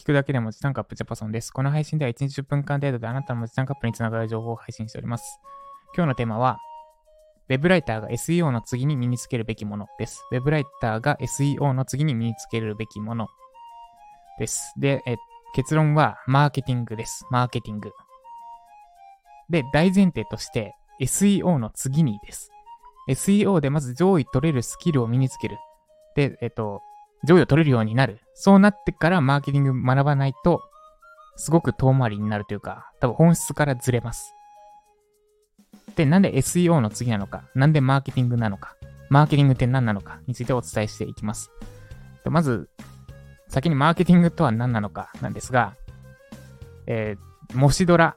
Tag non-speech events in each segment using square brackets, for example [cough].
聞くだけでも時短カップジャパソンです。この配信では1日10分間程度であなたの時短カップにつながる情報を配信しております。今日のテーマは、ウェブライターが SEO の次に身につけるべきものです。ウェブライターが SEO の次に身につけるべきものです。で、え結論はマーケティングです。マーケティング。で、大前提として SEO の次にです。SEO でまず上位取れるスキルを身につける。で、えっと、上位を取れるようになる。そうなってからマーケティング学ばないと、すごく遠回りになるというか、多分本質からずれます。で、なんで SEO の次なのか、なんでマーケティングなのか、マーケティングって何なのかについてお伝えしていきます。まず、先にマーケティングとは何なのかなんですが、えー、模試ドラ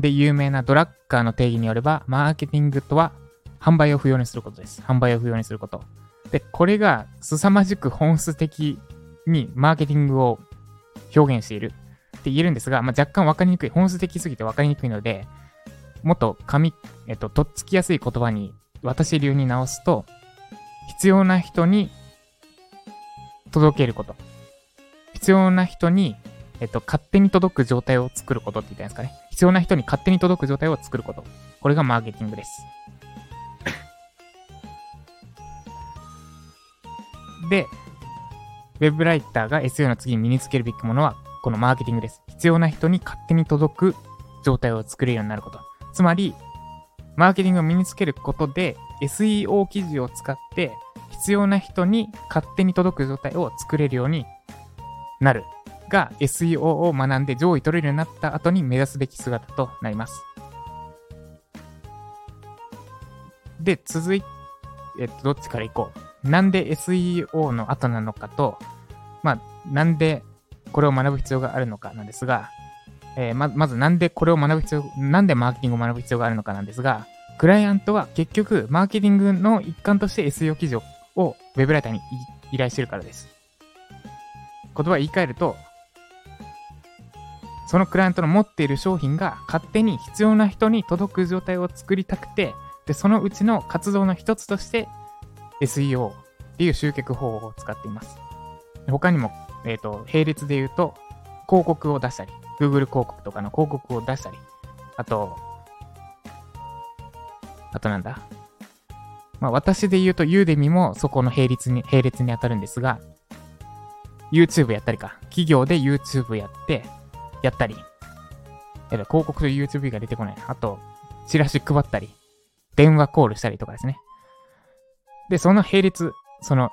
で有名なドラッカーの定義によれば、マーケティングとは販売を不要にすることです。販売を不要にすること。で、これが凄まじく本質的にマーケティングを表現しているって言えるんですが、まあ、若干わかりにくい。本質的すぎてわかりにくいので、もっと紙、えっと、とっつきやすい言葉に私流に直すと、必要な人に届けること。必要な人に、えっと、勝手に届く状態を作ることって言ったんですかね。必要な人に勝手に届く状態を作ること。これがマーケティングです。で、ウェブライターが SEO の次に身につけるべきものは、このマーケティングです。必要な人に勝手に届く状態を作れるようになること。つまり、マーケティングを身につけることで、SEO 記事を使って、必要な人に勝手に届く状態を作れるようになる。が SEO を学んで上位取れるようになった後に目指すべき姿となります。で、続いて、えっと、どっちから行こう？なんで SEO の後なのかと、まあ、なんでこれを学ぶ必要があるのかなんですが、えー、ま、まずなんでこれを学ぶ必要、なんでマーケティングを学ぶ必要があるのかなんですが、クライアントは結局、マーケティングの一環として SEO 記事をウェブライターに依頼してるからです。言葉を言い換えると、そのクライアントの持っている商品が勝手に必要な人に届く状態を作りたくて、で、そのうちの活動の一つとして SEO っていう集客方法を使っています。他にも、えっ、ー、と、並列で言うと、広告を出したり、Google 広告とかの広告を出したり、あと、あとなんだ？まあ私で言うと、ユーデミもそこの並列に、並列に当たるんですが、YouTube やったりか。企業で YouTube やって、やったり。広告と YouTube が出てこない。あと、チラシ配ったり、電話コールしたりとかですね。で、その並列、その、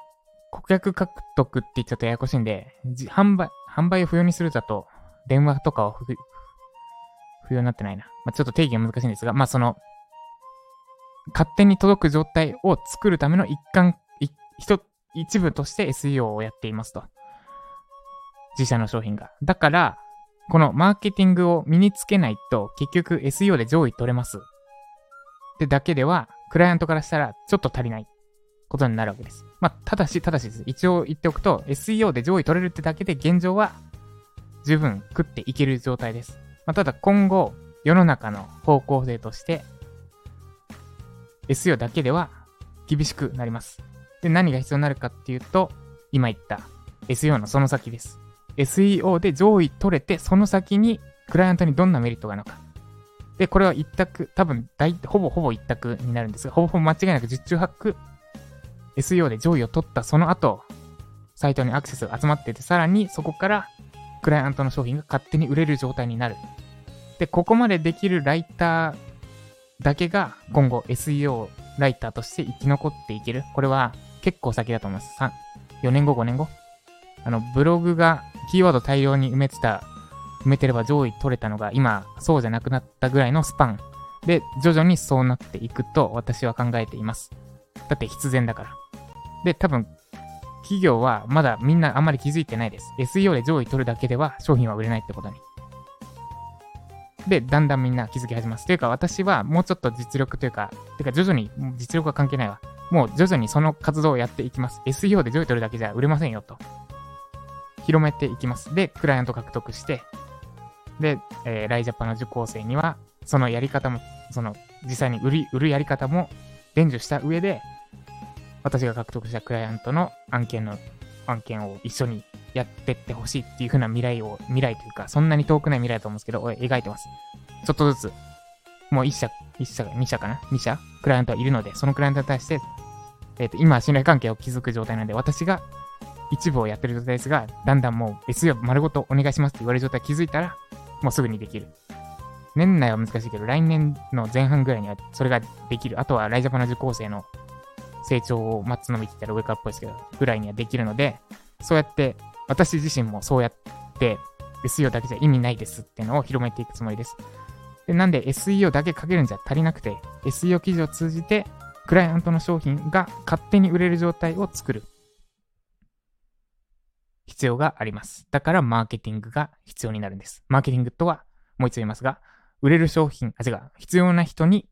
顧客獲得って言っちゃうとややこしいんで、販売、販売を不要にするだと、電話とかを不要になってないな。まあ、ちょっと定義が難しいんですが、まあ、その、勝手に届く状態を作るための一環、一、一部として SEO をやっていますと。自社の商品が。だから、このマーケティングを身につけないと、結局 SEO で上位取れます。ってだけでは、クライアントからしたらちょっと足りないことになるわけです。まあ、ただし、ただしです。一応言っておくと、SEO で上位取れるってだけで現状は十分食っていける状態です。まあ、ただ今後、世の中の方向性として、SEO だけでは厳しくなります。で、何が必要になるかっていうと、今言った SEO のその先です。SEO で上位取れて、その先にクライアントにどんなメリットがあるのか。で、これは一択、多分大、ほぼほぼ一択になるんですが、ほぼほぼ間違いなく十中八九、SEO で上位を取ったその後、サイトにアクセスが集まってて、さらにそこからクライアントの商品が勝手に売れる状態になる。で、ここまでできるライターだけが今後 SEO ライターとして生き残っていける。これは結構先だと思います。3、4年後、5年後あの、ブログがキーワード大量に埋めてた、埋めてれば上位取れたのが今、そうじゃなくなったぐらいのスパンで、徐々にそうなっていくと私は考えています。だって必然だから。で、多分、企業はまだみんなあんまり気づいてないです。SEO で上位取るだけでは商品は売れないってことに。で、だんだんみんな気づき始めます。というか、私はもうちょっと実力というか、てか徐々に実力は関係ないわ。もう徐々にその活動をやっていきます。SEO で上位取るだけじゃ売れませんよと。広めていきます。で、クライアント獲得して、で、えー、ライジャパの受講生には、そのやり方も、その、実際に売り、売るやり方も伝授した上で、私が獲得したクライアントの案件の、案件を一緒にやってってほしいっていう風な未来を、未来というか、そんなに遠くない未来だと思うんですけど、描いてます。ちょっとずつ、もう1社、1社、2社かな ?2 社クライアントはいるので、そのクライアントに対して、えっ、ー、と、今、信頼関係を築く状態なので、私が一部をやってる状態ですが、だんだんもう SEO 丸ごとお願いしますって言われる状態気づいたら、もうすぐにできる。年内は難しいけど、来年の前半ぐらいにはそれができる。あとはライジャパの受講生の成長を待つのみって言ったら上からっぽいですけど、ぐらいにはできるので、そうやって、私自身もそうやって、SEO だけじゃ意味ないですっていうのを広めていくつもりです。で、なんで SEO だけかけるんじゃ足りなくて、SEO 記事を通じて、クライアントの商品が勝手に売れる状態を作る必要があります。だからマーケティングが必要になるんです。マーケティングとは、もう一度言いますが、売れる商品、あ、違う、必要な人に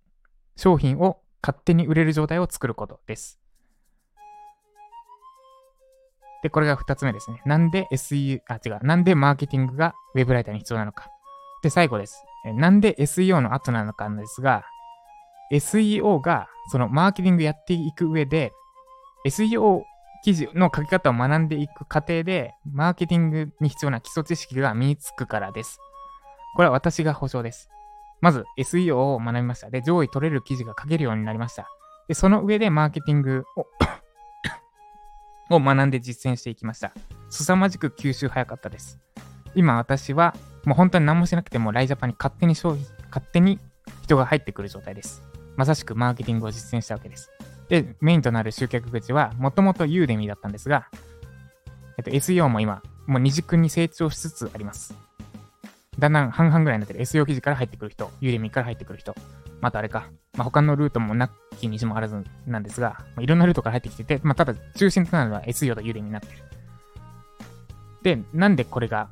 商品を勝手に売れる状態を作ることです。で、これが二つ目ですね。なんで SEO、あ、違う。なんでマーケティングが Web ライターに必要なのか。で、最後です。なんで SEO の後なのかなんですが、SEO がそのマーケティングやっていく上で、SEO 記事の書き方を学んでいく過程で、マーケティングに必要な基礎知識が身につくからです。これは私が保証です。まず SEO を学びました。で、上位取れる記事が書けるようになりました。で、その上でマーケティングを [coughs] を学んで実践していきました。凄まじく吸収早かったです。今私はもう本当に何もしなくてもライジャパンに勝手に商品、勝手に人が入ってくる状態です。まさしくマーケティングを実践したわけです。で、メインとなる集客口はもともとユーデミだったんですが、えっと、SEO も今、もう二軸に成長しつつあります。だんだん半々ぐらいになってる SEO 記事から入ってくる人、ユーデミから入ってくる人、またあれか、まあ、他のルートもなきにしもあらずなんですが、まあ、いろんなルートから入ってきてて、まあ、ただ中心となるのは SEO とユーデミになってる。で、なんでこれが、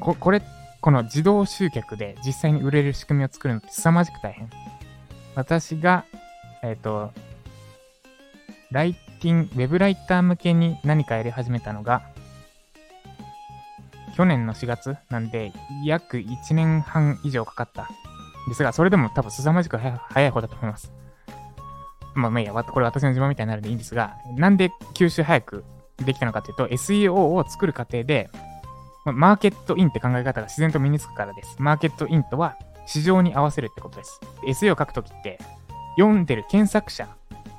ここれ、この自動集客で実際に売れる仕組みを作るのって凄まじく大変。私が、えっ、ー、と、ライティング、ウェブライター向けに何かやり始めたのが、去年の4月なんで、約1年半以上かかった。ですが、それでも多分凄まじく早い方だと思います。まあ、まあいいや、これ私の自慢みたいになるんでいいんですが、なんで吸収早くできたのかというと、SEO を作る過程で、マーケットインって考え方が自然と身につくからです。マーケットインとは市場に合わせるってことです。SEO を書くときって、読んでる検索者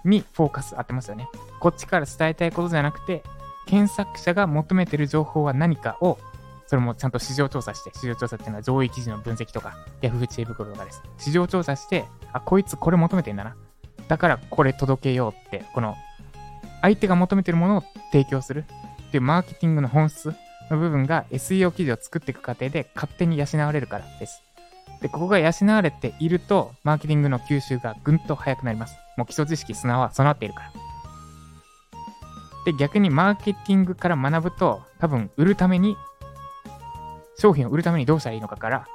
にフォーカス当てますよね。こっちから伝えたいことじゃなくて、検索者が求めてる情報は何かを、それもちゃんと市場調査して、市場調査っていうのは上位記事の分析とか、Yahoo 知恵袋とかです。市場調査して、あ、こいつこれ求めてんだな。だからこれ届けようって、この、相手が求めてるものを提供するっていうマーケティングの本質の部分が SEO 記事を作っていく過程で勝手に養われるからです。で、ここが養われていると、マーケティングの吸収がぐんと早くなります。もう基礎知識、砂は備わっているから。で、逆にマーケティングから学ぶと、多分売るために、商品を売るためにどうしたらいいのかから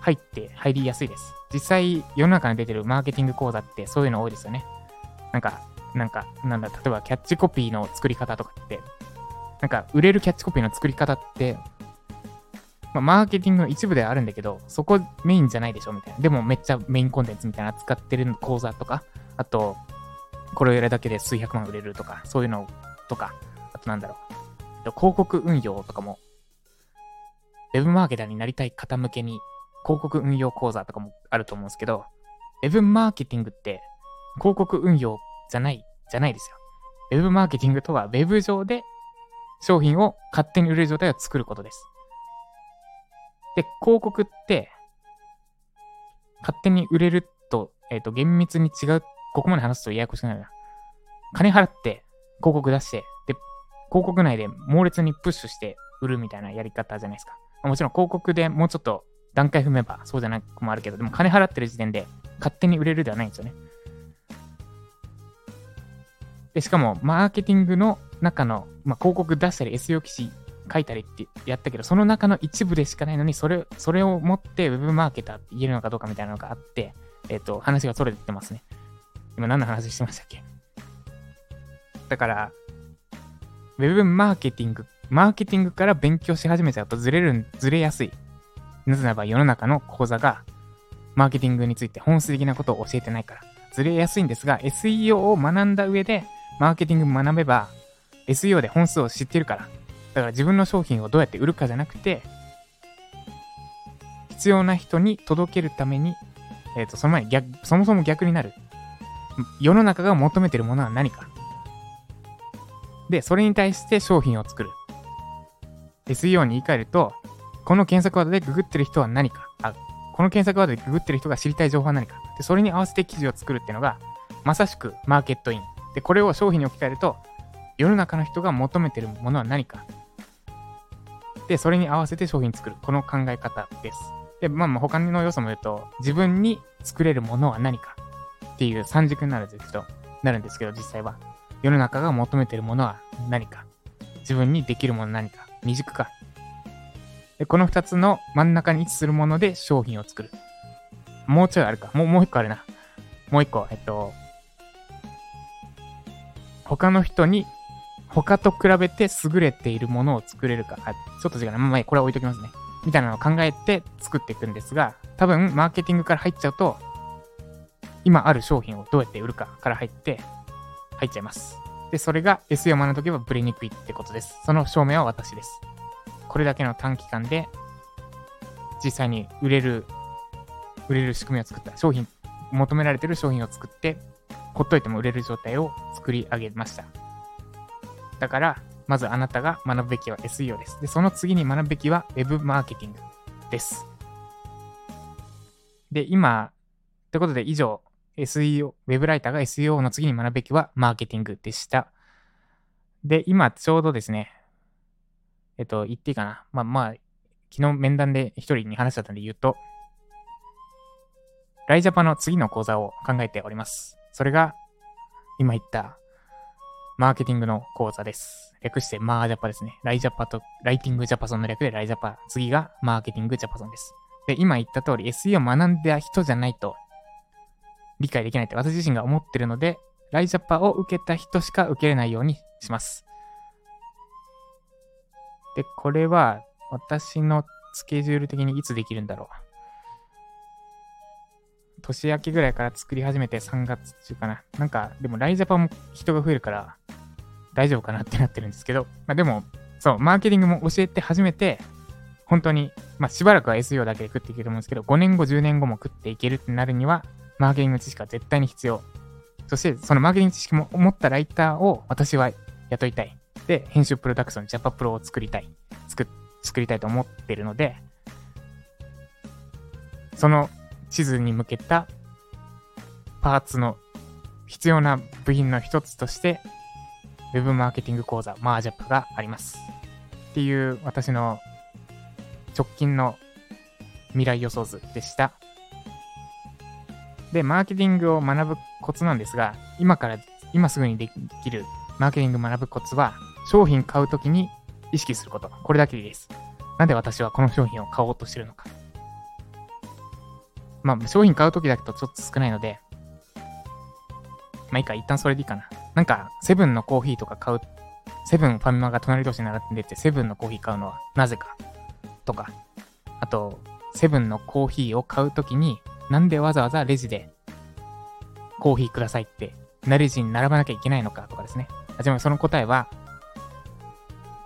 入って入りやすいです。実際、世の中に出てるマーケティング講座ってそういうの多いですよね。なんか、なんか、なんだ、例えばキャッチコピーの作り方とかって、なんか、売れるキャッチコピーの作り方って、まあ、マーケティングの一部ではあるんだけど、そこメインじゃないでしょみたいな。でもめっちゃメインコンテンツみたいな扱ってる講座とか、あと、これをやるだけで数百万売れるとか、そういうのとか、あとなんだろう。広告運用とかも、ウェブマーケターになりたい方向けに、広告運用講座とかもあると思うんですけど、ウェブマーケティングって広告運用じゃない、じゃないですよ。ウェブマーケティングとは、ウェブ上で商品を勝手に売れる状態を作ることです。で、広告って、勝手に売れると、えっ、ー、と、厳密に違う、ここまで話すとややこしくなるな。金払って広告出して、で、広告内で猛烈にプッシュして売るみたいなやり方じゃないですか。もちろん広告でもうちょっと段階踏めばそうじゃなくもあるけど、でも金払ってる時点で勝手に売れるではないんですよね。で、しかも、マーケティングの中の、まあ、広告出したり SEO 記事書いたりってやったけど、その中の一部でしかないのに、それ、それを持って Web マーケターって言えるのかどうかみたいなのがあって、えっ、ー、と、話がそれてますね。今何の話してましたっけ？だから、Web マーケティング、マーケティングから勉強し始めちゃうとずれる、ずれやすい。なぜならば世の中の講座が、マーケティングについて本質的なことを教えてないから。ずれやすいんですが、SEO を学んだ上で、マーケティング学べば、SEO で本数を知ってるから、だから自分の商品をどうやって売るかじゃなくて、必要な人に届けるために、えっ、と、その前に逆、そもそも逆になる。世の中が求めてるものは何か。で、それに対して商品を作る。SEO に言い換えると、この検索ワードでググってる人は何か。あ、この検索ワードでググってる人が知りたい情報は何か。で、それに合わせて記事を作るっていうのが、まさしくマーケットイン。で、これを商品に置き換えると、世の中の人が求めてるものは何か。で、それに合わせて商品作る。この考え方です。で、まあ他の要素も言うと、自分に作れるものは何かっていう三軸になるんですけど、なるんですけど、実際は。世の中が求めてるものは何か。自分にできるもの何か。二軸か。で、この二つの真ん中に位置するもので商品を作る。もうちょいあるか。もう、もう一個あるな。もう一個、えっと、他の人に、他と比べて優れているものを作れるか。あ、ちょっと違うな。まあ、これは置いときますね。みたいなのを考えて作っていくんですが、多分、マーケティングから入っちゃうと、今ある商品をどうやって売るかから入って、入っちゃいます。で、それが SEO を学んとけばブレにくいってことです。その証明は私です。これだけの短期間で、実際に売れる、売れる仕組みを作った商品、求められてる商品を作って、ほっといても売れる状態を作り上げました。だから、まずあなたが学ぶべきは SEO です。で、その次に学ぶべきは Web マーケティングです。で、今、ということで以上、SEO、Web ライターが SEO の次に学ぶべきはマーケティングでした。で、今ちょうどですね、えっと、言っていいかな。まあまあ、昨日面談で一人に話しちゃったんで言うと、ライジャパの次の講座を考えております。それが、今言ったマーケティングの講座です。略してマージャパですね。ライジャパと、ライティングジャパソンの略でライジャパ。次がマーケティングジャパソンです。で、今言った通り SE を学んだ人じゃないと理解できないって私自身が思ってるので、ライジャパを受けた人しか受けれないようにします。で、これは私のスケジュール的にいつできるんだろう。年明けぐらいから作り始めて3月中かな。なんか、でもライジャパも人が増えるから大丈夫かなってなってるんですけど、まあでも、そう、マーケティングも教えて初めて、本当に、まあしばらくは SEO だけで食っていけると思うんですけど、5年後、10年後も食っていけるってなるには、マーケティング知識は絶対に必要。そして、そのマーケティング知識も持ったライターを私は雇いたい。で、編集プロダクション、ジャパプロを作りたい。作、作りたいと思ってるので、その地図に向けたパーツの必要な部品の一つとして、Web マーケティング講座、マージャップがあります。っていう私の直近の未来予想図でした。で、マーケティングを学ぶコツなんですが、今から、今すぐにできるマーケティング学ぶコツは、商品買うときに意識すること。これだけでいいです。なんで私はこの商品を買おうとしてるのか。まあ、商品買うときだけとちょっと少ないので、まあいいか、一旦それでいいかな。なんか、セブンのコーヒーとか買う、セブンファミマが隣同士に並んでて、セブンのコーヒー買うのはなぜか、とか、あと、セブンのコーヒーを買うときに、なんでわざわざレジでコーヒーくださいって、なレジに並ばなきゃいけないのかとかですね。あ、ちなみにその答えは、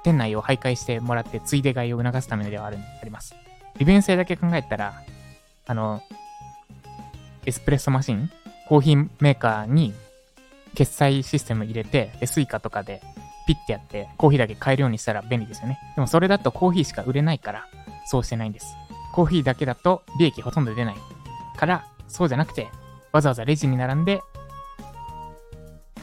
店内を徘徊してもらって、ついで買いを促すためではある、あります。利便性だけ考えたら、あの、エスプレッソマシンコーヒーメーカーに決済システム入れて、スイカとかでピッてやって、コーヒーだけ買えるようにしたら便利ですよね。でもそれだとコーヒーしか売れないから、そうしてないんです。コーヒーだけだと利益ほとんど出ない。から、そうじゃなくて、わざわざレジに並んで、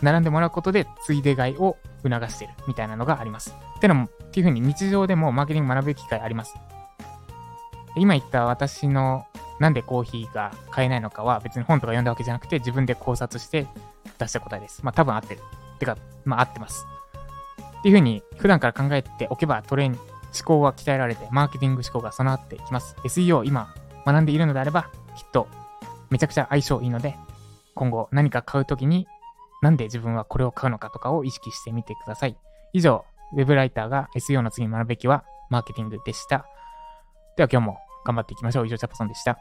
並んでもらうことで、ついで買いを促してるみたいなのがあります。ってのも、っていうふうに日常でもマーケティング学ぶ機会あります。今言った私のなんでコーヒーが買えないのかは別に本とか読んだわけじゃなくて自分で考察して出した答えです。まあ多分合ってる。てか、まあ合ってます。っていうふうに普段から考えておけばトレーン、思考は鍛えられて、マーケティング思考が備わってきます。SEO 今学んでいるのであれば、きっとめちゃくちゃ相性いいので、今後何か買うときに、なんで自分はこれを買うのかとかを意識してみてください。以上、Web ライターが SEO の次に学ぶべきはマーケティングでした。では今日も頑張っていきましょう。以上、チャパソンでした。